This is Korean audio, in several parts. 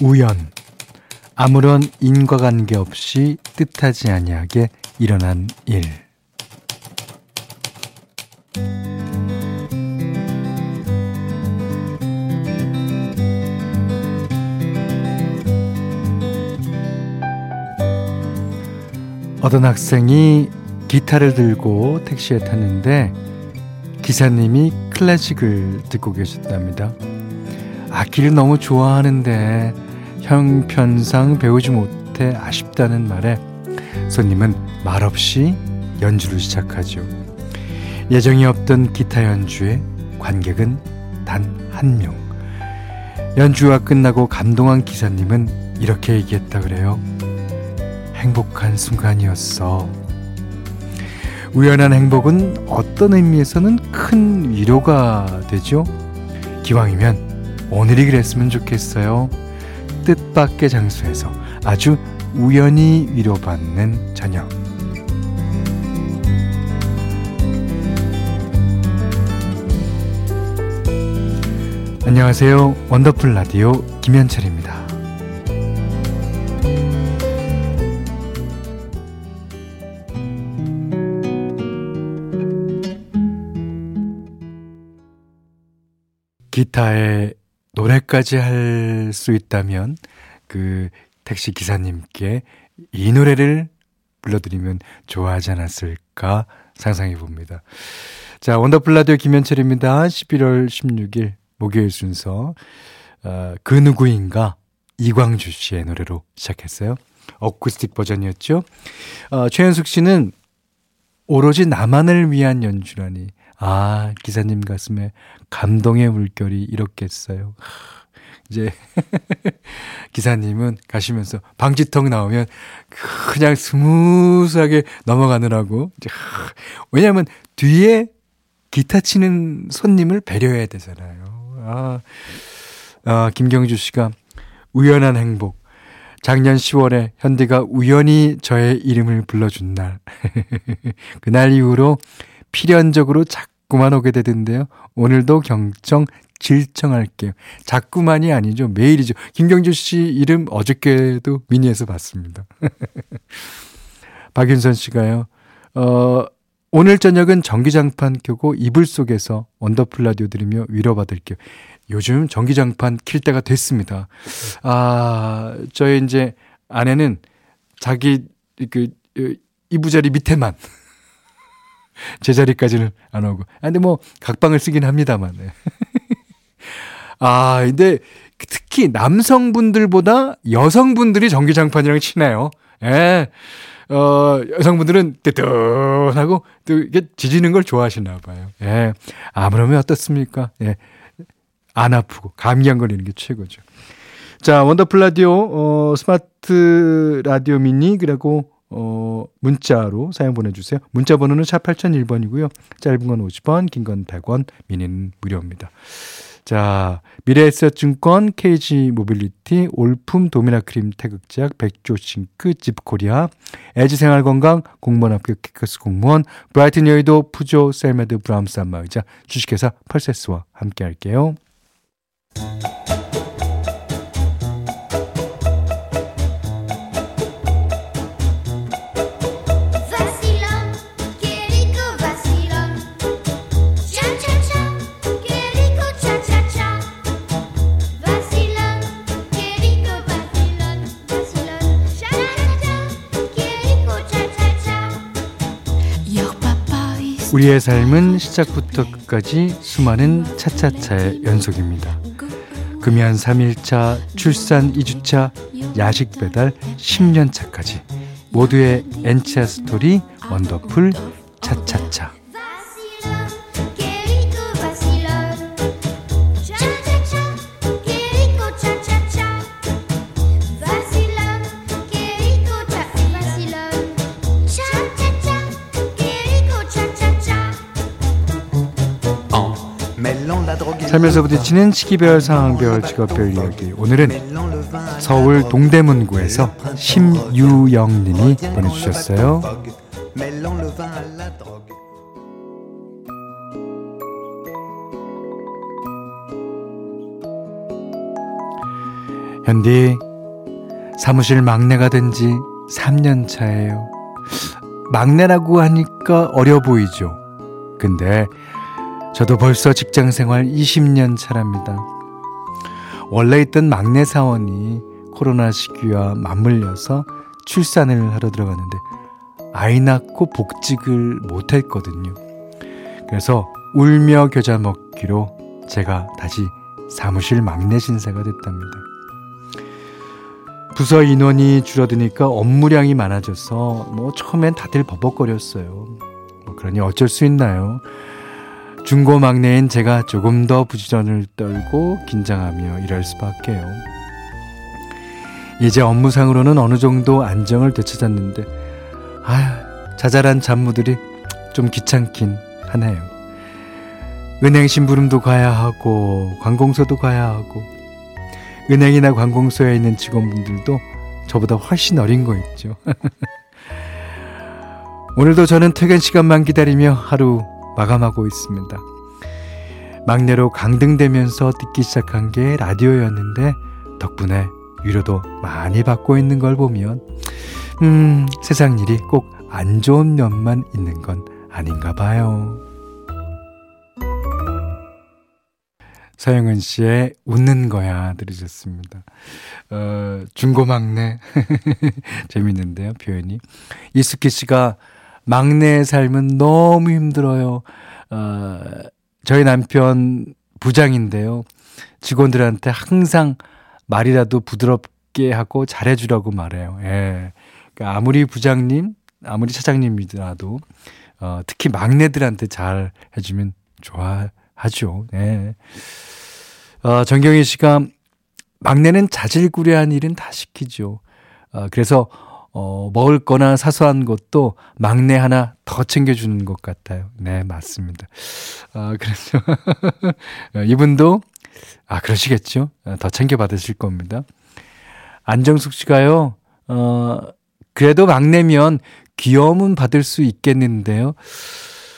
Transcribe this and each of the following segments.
우연 아무런 인과관계 없이 뜻하지 아니하게 일어난 일 어떤 학생이 기타를 들고 택시에 탔는데 기사님이 클래식을 듣고 계셨답니다. 악기를 너무 좋아하는데 형편상 배우지 못해 아쉽다는 말에 손님은 말없이 연주를 시작하죠. 예정이 없던 기타 연주에 관객은 단 한 명. 연주가 끝나고 감동한 기사님은 이렇게 얘기했다 그래요. 행복한 순간이었어. 우연한 행복은 어떤 의미에서는 큰 위로가 되죠. 기왕이면 오늘이 그랬으면 좋겠어요. 뜻밖의 장소에서 아주 우연히 위로받는 저녁. 안녕하세요. 원더풀 라디오 김현철입니다. 기타에 노래까지 할 수 있다면 그 택시 기사님께 이 노래를 불러드리면 좋아하지 않았을까 상상해 봅니다. 자, 원더풀 라디오 김현철입니다. 11월 16일 목요일 순서 어, 그 누구인가 이광주 씨의 노래로 시작했어요. 어쿠스틱 버전이었죠. 어, 최현숙 씨는 오로지 나만을 위한 연주라니 아, 기사님 가슴에 감동의 물결이 일었겠어요. 이제 기사님은 가시면서 방지턱 나오면 그냥 스무스하게 넘어가느라고 왜냐하면 뒤에 기타 치는 손님을 배려해야 되잖아요. 아, 아 김경주 씨가 우연한 행복. 작년 10월에 현디가 우연히 저의 이름을 불러준 날. 그날 이후로 필연적으로 자꾸만 오게 되던데요. 오늘도 경청 즐청할게요. 자꾸만이 아니죠. 매일이죠. 김경주 씨 이름 어저께도 미니에서 봤습니다. 박윤선 씨가요. 어, 오늘 저녁은 전기장판 켜고 이불 속에서 원더풀 라디오 들으며 위로받을게요. 요즘 전기장판 킬 때가 됐습니다. 아, 저희 이제 아내는 자기 그 이부자리 밑에만 제자리까지는 안 오고. 아, 근데 뭐, 각방을 쓰긴 합니다만. 네. 아, 근데 특히 남성분들보다 여성분들이 전기장판이랑 친해요. 예. 어, 여성분들은 뜨뜻하고 또 이게 지지는 걸 좋아하시나 봐요. 예. 아무러면 어떻습니까? 예. 안 아프고 감기 안 걸리는 게 최고죠. 자, 원더풀 라디오 어 스마트 라디오 미니 그리고 어, 문자로 사연 보내주세요. 문자 번호는 샵 8001번이고요. 짧은 건 50원, 긴 건 100원, 미니는 무료입니다. 자, 미래에셋증권, KG 모빌리티, 올품 도미나 크림 태극제약, 백조 싱크, 집코리아, 에지 생활건강, 공무원 합격 키커스 공무원, 브라이튼 여의도, 푸조, 셀메드, 브라움스 안마의자, 주식회사 펄세스와 함께 할게요. 우리의 삶은 시작부터 끝까지 수많은 차차차의 연속입니다. 금연 3일차, 출산 2주차, 야식 배달 10년차까지 모두의 엔치아 스토리 원더풀 차차차 살면서 부딪히는 시기별, 상황별, 직업별 이야기. 오늘은 서울 동대문구에서 심유영 님이 보내주셨어요. 현디, 사무실 막내가 된 지 3년 차예요. 막내라고 하니까 어려 보이죠. 근데 저도 벌써 직장 생활 20년 차랍니다. 원래 있던 막내 사원이 코로나 시기와 맞물려서 출산을 하러 들어갔는데 아이 낳고 복직을 못했거든요. 그래서 울며 겨자 먹기로 제가 다시 사무실 막내 신세가 됐답니다. 부서 인원이 줄어드니까 업무량이 많아져서 뭐 처음엔 다들 버벅거렸어요. 뭐 그러니 어쩔 수 있나요? 중고 막내인 제가 조금 더 부지런을 떨고 긴장하며 일할 수밖에요. 이제 업무상으로는 어느 정도 안정을 되찾았는데 아휴 자잘한 잡무들이 좀 귀찮긴 하네요. 은행 심부름도 가야 하고 관공서도 가야 하고 은행이나 관공서에 있는 직원분들도 저보다 훨씬 어린 거 있죠. 오늘도 저는 퇴근 시간만 기다리며 하루 마감하고 있습니다. 막내로 강등되면서 듣기 시작한 게 라디오였는데 덕분에 위로도 많이 받고 있는 걸 보면 음, 세상 일이 꼭 안 좋은 면만 있는 건 아닌가 봐요. 서영은 씨의 웃는 거야 들으셨습니다. 어, 중고 막내. 재밌는데요, 표현이. 이스키 씨가 막내의 삶은 너무 힘들어요. 어, 저희 남편 부장인데요. 직원들한테 항상 말이라도 부드럽게 하고 잘해주라고 말해요. 예. 그러니까 아무리 부장님, 아무리 차장님이더라도, 어, 특히 막내들한테 잘 해주면 좋아하죠. 예. 어, 정경희 씨가 막내는 자질구레한 일은 다 시키죠. 어, 그래서 어, 먹을 거나 사소한 것도 막내 하나 더 챙겨주는 것 같아요. 네, 맞습니다. 아, 그래서, 이분도, 아, 그러시겠죠? 어, 더 챙겨받으실 겁니다. 안정숙 씨가요, 어, 그래도 막내면 귀여움은 받을 수 있겠는데요.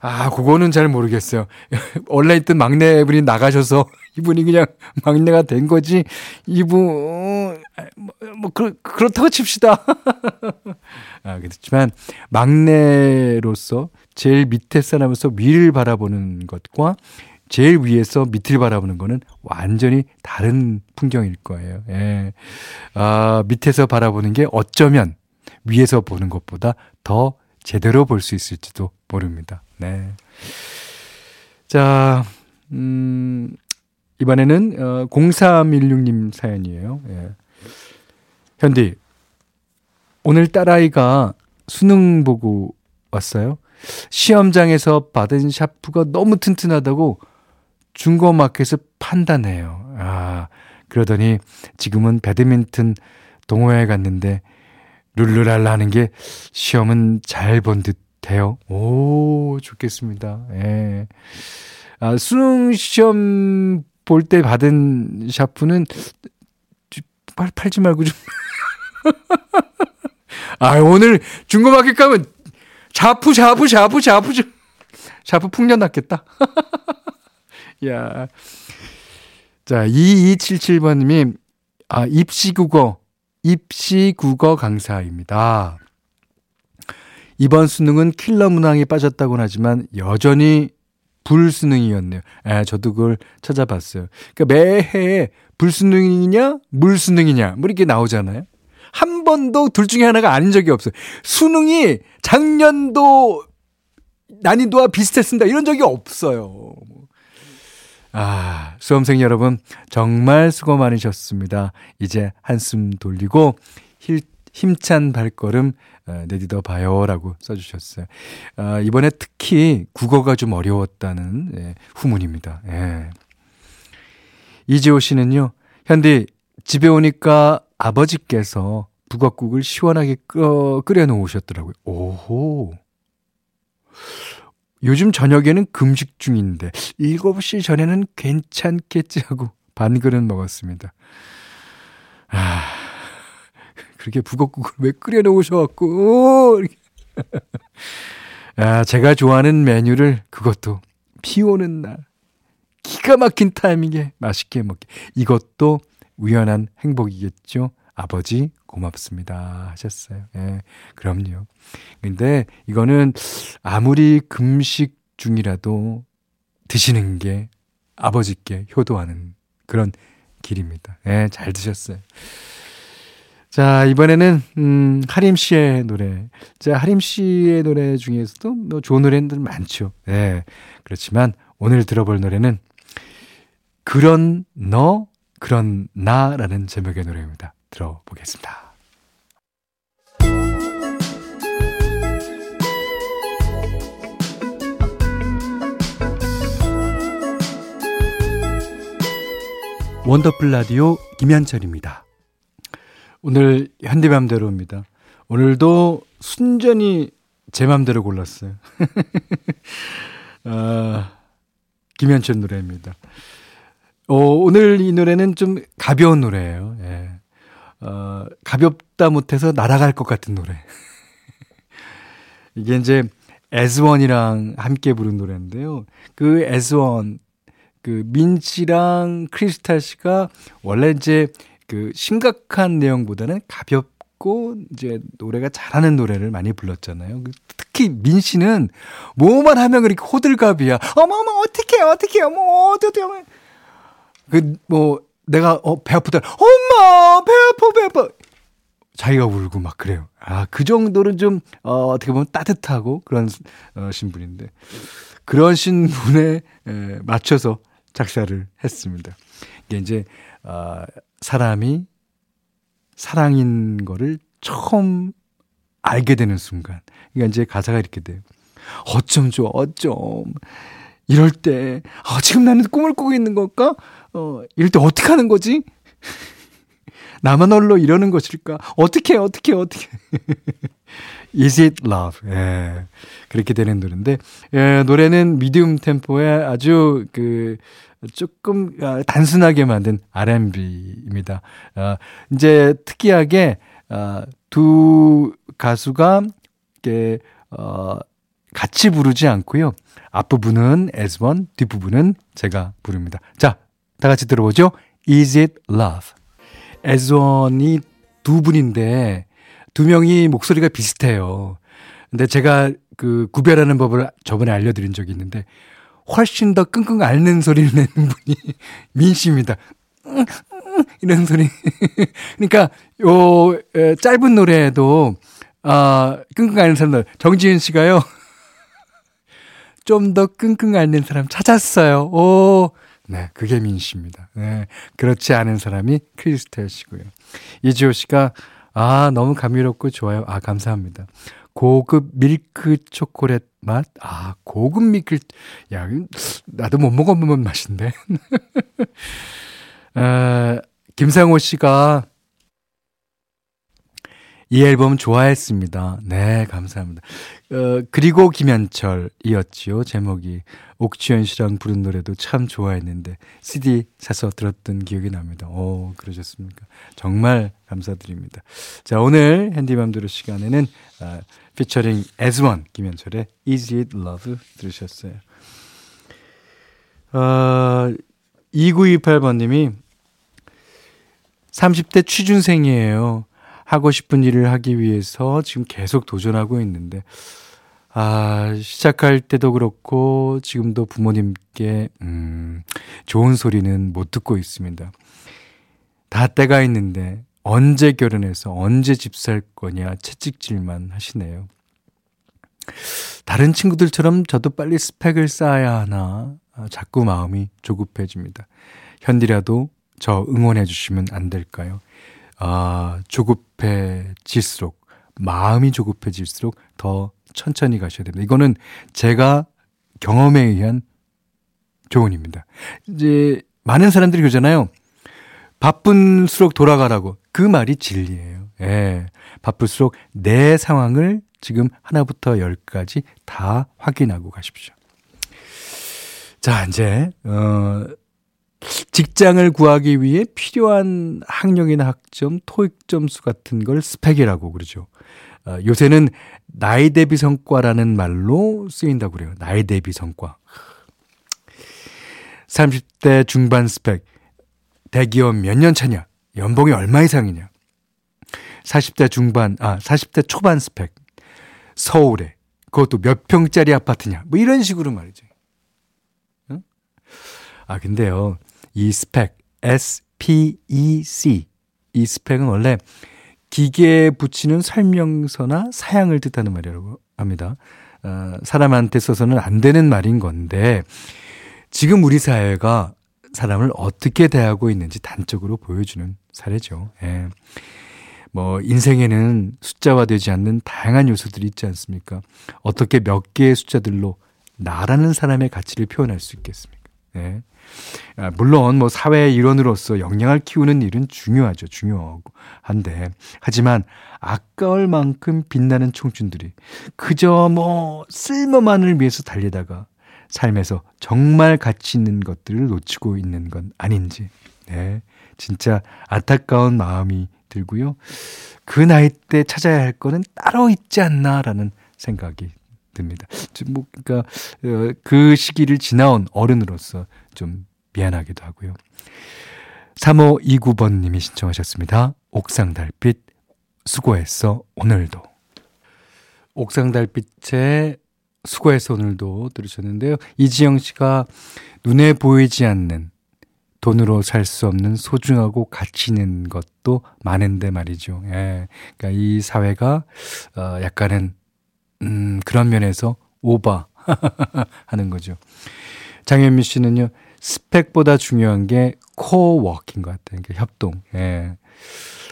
아, 그거는 잘 모르겠어요. 원래 있던 막내분이 나가셔서 이분이 그냥 막내가 된 거지. 이분, 어, 뭐, 뭐 그, 그렇다고 칩시다. 아, 그렇지만 막내로서 제일 밑에 사람으로서 위를 바라보는 것과 제일 위에서 밑을 바라보는 거는 완전히 다른 풍경일 거예요. 예. 아, 밑에서 바라보는 게 어쩌면 위에서 보는 것보다 더 제대로 볼 수 있을지도 모릅니다. 네. 자, 음, 이번에는 어, 0316님 사연이에요. 예. 현디, 오늘 딸아이가 수능 보고 왔어요. 시험장에서 받은 샤프가 너무 튼튼하다고 중고마켓에서 판단해요. 아, 그러더니 지금은 배드민턴 동호회에 갔는데 룰루랄라 하는 게 시험은 잘 본 듯해요. 오, 좋겠습니다. 예. 아, 수능 시험 볼 때 받은 샤프는 팔, 팔지 말고 좀. 아, 오늘 중고마켓 가면 샤프, 샤프, 샤프, 샤프, 샤프 풍년 났겠다. 야. 자, 2277번님이, 아, 입시국어 입시 국어 강사입니다. 이번 수능은 킬러 문항이 빠졌다고는 하지만 여전히 불수능이었네요. 아, 저도 그걸 찾아봤어요. 그러니까 매해 불수능이냐, 물수능이냐, 뭐 이렇게 나오잖아요. 한 번도 둘 중에 하나가 아닌 적이 없어요. 수능이 작년도 난이도와 비슷했습니다. 이런 적이 없어요. 아, 수험생 여러분, 정말 수고 많으셨습니다. 이제 한숨 돌리고 힐, 힘찬 발걸음 어, 내디뎌 봐요 라고 써주셨어요. 아, 이번에 특히 국어가 좀 어려웠다는 예, 후문입니다. 예. 이지호 씨는요, 현디 집에 오니까 아버지께서 북어국을 시원하게 끓여, 끓여 놓으셨더라고요. 오호. 요즘 저녁에는 금식 중인데 7시 전에는 괜찮겠지 하고 반 그릇 먹었습니다. 아, 그렇게 북엇국을 왜 끓여 놓으셔갖고. 아, 제가 좋아하는 메뉴를 그것도 비 오는 날 기가 막힌 타이밍에 맛있게 먹게. 이것도 우연한 행복이겠죠. 아버지 고맙습니다 하셨어요. 예, 그럼요. 근데 이거는 아무리 금식 중이라도 드시는 게 아버지께 효도하는 그런 길입니다. 예, 잘 드셨어요. 자, 이번에는, 음, 하림 씨의 노래. 자, 하림 씨의 노래 중에서도 뭐 좋은 노래들 많죠. 예. 그렇지만 오늘 들어볼 노래는 그런 너, 그런 나라는 제목의 노래입니다. 들어보겠습니다. 원더풀 라디오 김현철입니다. 오늘 현대맘대로입니다. 오늘도 순전히 제 맘대로 골랐어요. 아, 김현철 노래입니다. 어, 오늘 이 노래는 좀 가벼운 노래예요. 예. 어, 가볍다 못해서 날아갈 것 같은 노래. 이게 이제 에스원이랑 함께 부른 노래인데요. 그 에스원, 그 민치랑 크리스탈 씨가 원래 이제 그 심각한 내용보다는 가볍고 이제 노래가 잘하는 노래를 많이 불렀잖아요. 그 특히 민 씨는 뭐만 하면 그렇게 호들갑이야. 어머 어머 어떡해 어떡해 어머 어떡해 그 뭐 내가 어 배 아프다. 엄마 배 아파 배 아파. 자기가 울고 막 그래요. 아, 그 정도는 좀, 어, 어떻게 보면 따뜻하고 그런, 어, 신분인데. 그런 신분에, 에, 맞춰서 작사를 했습니다. 이게 이제, 어, 사람이 사랑인 거를 처음 알게 되는 순간. 그러니까 이제 가사가 이렇게 돼요. 어쩜 좋아, 어쩜. 이럴 때, 아, 지금 나는 꿈을 꾸고 있는 걸까? 어, 이럴 때 어떻게 하는 거지? 나만 홀로 이러는 것일까? 어떻게, 어떻게, 어떻게. Is it love? 예. 그렇게 되는 노래인데, 예, 노래는 미디움 템포에 아주 그, 조금 아, 단순하게 만든 R&B입니다. 아, 이제 특이하게 아, 두 가수가 이렇게 어, 같이 부르지 않고요. 앞부분은 S1, 뒷부분은 제가 부릅니다. 자, 다 같이 들어보죠. Is it love? S1이 두 분인데 두 명이 목소리가 비슷해요. 근데 제가 그 구별하는 법을 저번에 알려드린 적이 있는데 훨씬 더 끙끙 앓는 소리를 내는 분이 민 씨입니다. 이런 소리. 그러니까 요 짧은 노래에도 아 끙끙 앓는 사람들 정지은 씨가요. 좀 더 끙끙 앓는 사람 찾았어요. 오. 네, 그게 민 씨입니다. 네. 그렇지 않은 사람이 크리스텔 씨고요. 이지호 씨가 아, 너무 감미롭고 좋아요. 아, 감사합니다. 고급 밀크 초콜릿 맛? 아, 고급 밀크, 야, 나도 못 먹어보면 맛인데. 아, 김상호 씨가 이 앨범 좋아했습니다. 네, 감사합니다. 어, 그리고 김현철이었지요, 제목이. 옥주현 씨랑 부른 노래도 참 좋아했는데, CD 사서 들었던 기억이 납니다. 오, 그러셨습니까? 정말 감사드립니다. 자, 오늘 핸디맘대로 시간에는, 어, 피처링 에즈원 김현철의 Is It Love 들으셨어요. 어, 2928번님이 30대 취준생이에요. 하고 싶은 일을 하기 위해서 지금 계속 도전하고 있는데, 아, 시작할 때도 그렇고, 지금도 부모님께, 음, 좋은 소리는 못 듣고 있습니다. 다 때가 있는데, 언제 결혼해서 언제 집 살 거냐 채찍질만 하시네요. 다른 친구들처럼 저도 빨리 스펙을 쌓아야 하나, 아, 자꾸 마음이 조급해집니다. 현디라도 저 응원해 주시면 안 될까요? 아, 조급해질수록, 마음이 조급해질수록 더 천천히 가셔야 됩니다. 이거는 제가 경험에 의한 조언입니다. 이제 많은 사람들이 그러잖아요. 바쁜수록 돌아가라고. 그 말이 진리예요. 예. 바쁠수록 내 상황을 지금 하나부터 열까지 다 확인하고 가십시오. 자, 이제, 어, 직장을 구하기 위해 필요한 학력이나 학점, 토익 점수 같은 걸 스펙이라고 그러죠. 어, 요새는 나이 대비 성과라는 말로 쓰인다고 그래요. 나이 대비 성과. 30대 중반 스펙. 대기업 몇 년 차냐? 연봉이 얼마 이상이냐. 40대 중반, 아, 40대 초반 스펙. 서울에. 그것도 몇 평짜리 아파트냐. 뭐 이런 식으로 말이지. 응? 아, 근데요. 이 스펙, SPEC. 이 스펙은 원래 기계에 붙이는 설명서나 사양을 뜻하는 말이라고 합니다. 어, 사람한테 써서는 안 되는 말인 건데, 지금 우리 사회가 사람을 어떻게 대하고 있는지 단적으로 보여주는 사례죠. 예. 뭐, 인생에는 숫자화되지 않는 다양한 요소들이 있지 않습니까? 어떻게 몇 개의 숫자들로 나라는 사람의 가치를 표현할 수 있겠습니까? 예. 아, 물론 뭐 사회의 일원으로서 역량을 키우는 일은 중요하죠. 중요하고 한데 하지만 아까울 만큼 빛나는 청춘들이 그저 뭐 쓸모만을 위해서 달리다가 삶에서 정말 가치 있는 것들을 놓치고 있는 건 아닌지 네. 진짜 안타까운 마음이 들고요. 그 나이 때 찾아야 할 거는 따로 있지 않나라는 생각이 듭니다. 뭐, 그러니까, 어, 그 시기를 지나온 어른으로서 좀 미안하기도 하고요. 3529번 님이 신청하셨습니다. 옥상 달빛, 수고했어, 오늘도. 옥상 달빛에 수고해서 오늘도 들으셨는데요. 이지영 씨가 눈에 보이지 않는 돈으로 살 수 없는 소중하고 가치 있는 것도 많은데 말이죠. 예. 그러니까 이 사회가 어 약간은 음, 그런 면에서 오바 하는 거죠. 장현미 씨는요, 스펙보다 중요한 게 코워킹 것 같아요. 그러니까 협동. 예.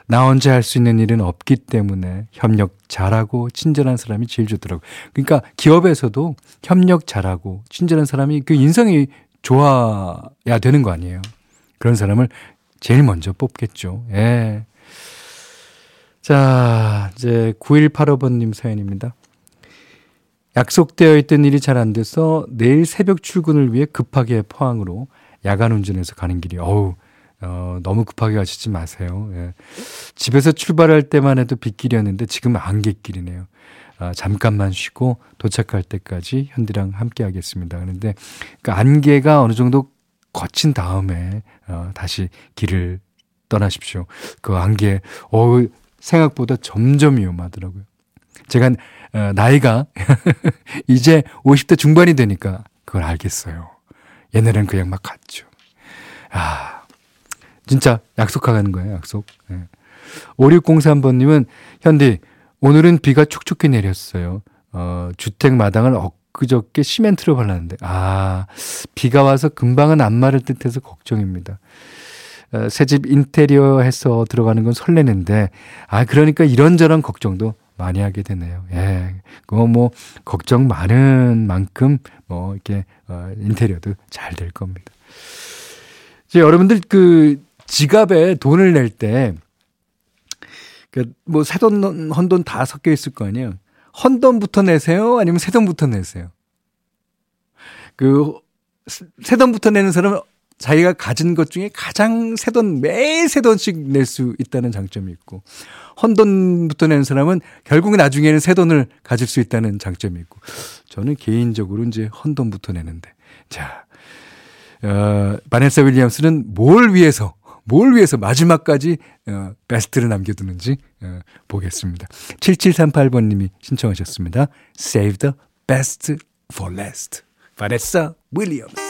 나 혼자 할 수 있는 일은 없기 때문에 협력 잘하고 친절한 사람이 제일 좋더라고요. 그러니까 기업에서도 협력 잘하고 친절한 사람이 그 인성이 좋아야 되는 거 아니에요. 그런 사람을 제일 먼저 뽑겠죠. 예. 자, 이제 9185번님 사연입니다. 약속되어 있던 일이 잘 안 돼서 내일 새벽 출근을 위해 급하게 포항으로 야간 운전해서 가는 길이 어우 어, 너무 급하게 가시지 마세요. 예. 집에서 출발할 때만 해도 빗길이었는데 지금 안갯길이네요. 아, 잠깐만 쉬고 도착할 때까지 현디랑 함께 하겠습니다. 그런데 그 안개가 어느 정도 거친 다음에 어, 다시 길을 떠나십시오. 그 안개 어 생각보다 점점 위험하더라고요. 제가 어, 나이가 이제 50대 중반이 되니까 그걸 알겠어요. 옛날엔 그냥 막 갔죠. 아, 진짜 약속하는 거예요, 약속. 네. 5603번님은, 현디, 오늘은 비가 촉촉히 내렸어요. 어, 주택 마당을 엊그저께 시멘트로 발랐는데, 아, 비가 와서 금방은 안 마를 듯 해서 걱정입니다. 어, 새집 인테리어 해서 들어가는 건 설레는데, 아, 그러니까 이런저런 걱정도 많이 하게 되네요. 예. 그거 뭐, 걱정 많은 만큼, 뭐, 이렇게, 어, 인테리어도 잘 될 겁니다. 이제 여러분들 그 지갑에 돈을 낼 때, 그, 뭐, 새돈, 헌돈 다 섞여 있을 거 아니에요? 헌돈부터 내세요? 아니면 새돈부터 내세요? 그, 새돈부터 내는 사람은 자기가 가진 것 중에 가장 새돈, 매일 새돈씩 낼 수 있다는 장점이 있고, 헌돈부터 내는 사람은 결국 나중에는 새돈을 가질 수 있다는 장점이 있고, 저는 개인적으로 이제 헌돈부터 내는데, 자, 어, 바네사 윌리엄스는 뭘 위해서, 뭘 위해서 마지막까지, 어, 베스트를 남겨두는지, 어, 보겠습니다. 7738번님이 신청하셨습니다. Save the best for last. 바네사 윌리엄스.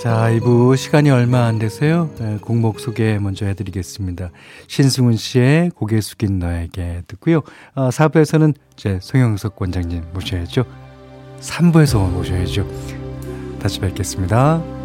자, 2부 시간이 얼마 안 돼서요. 네, 곡목 소개 먼저 해드리겠습니다. 신승훈 씨의 고개 숙인 너에게 듣고요. 아, 4부에서는 제 송영석 원장님 모셔야죠. 3부에서 모셔야죠. 다시 뵙겠습니다.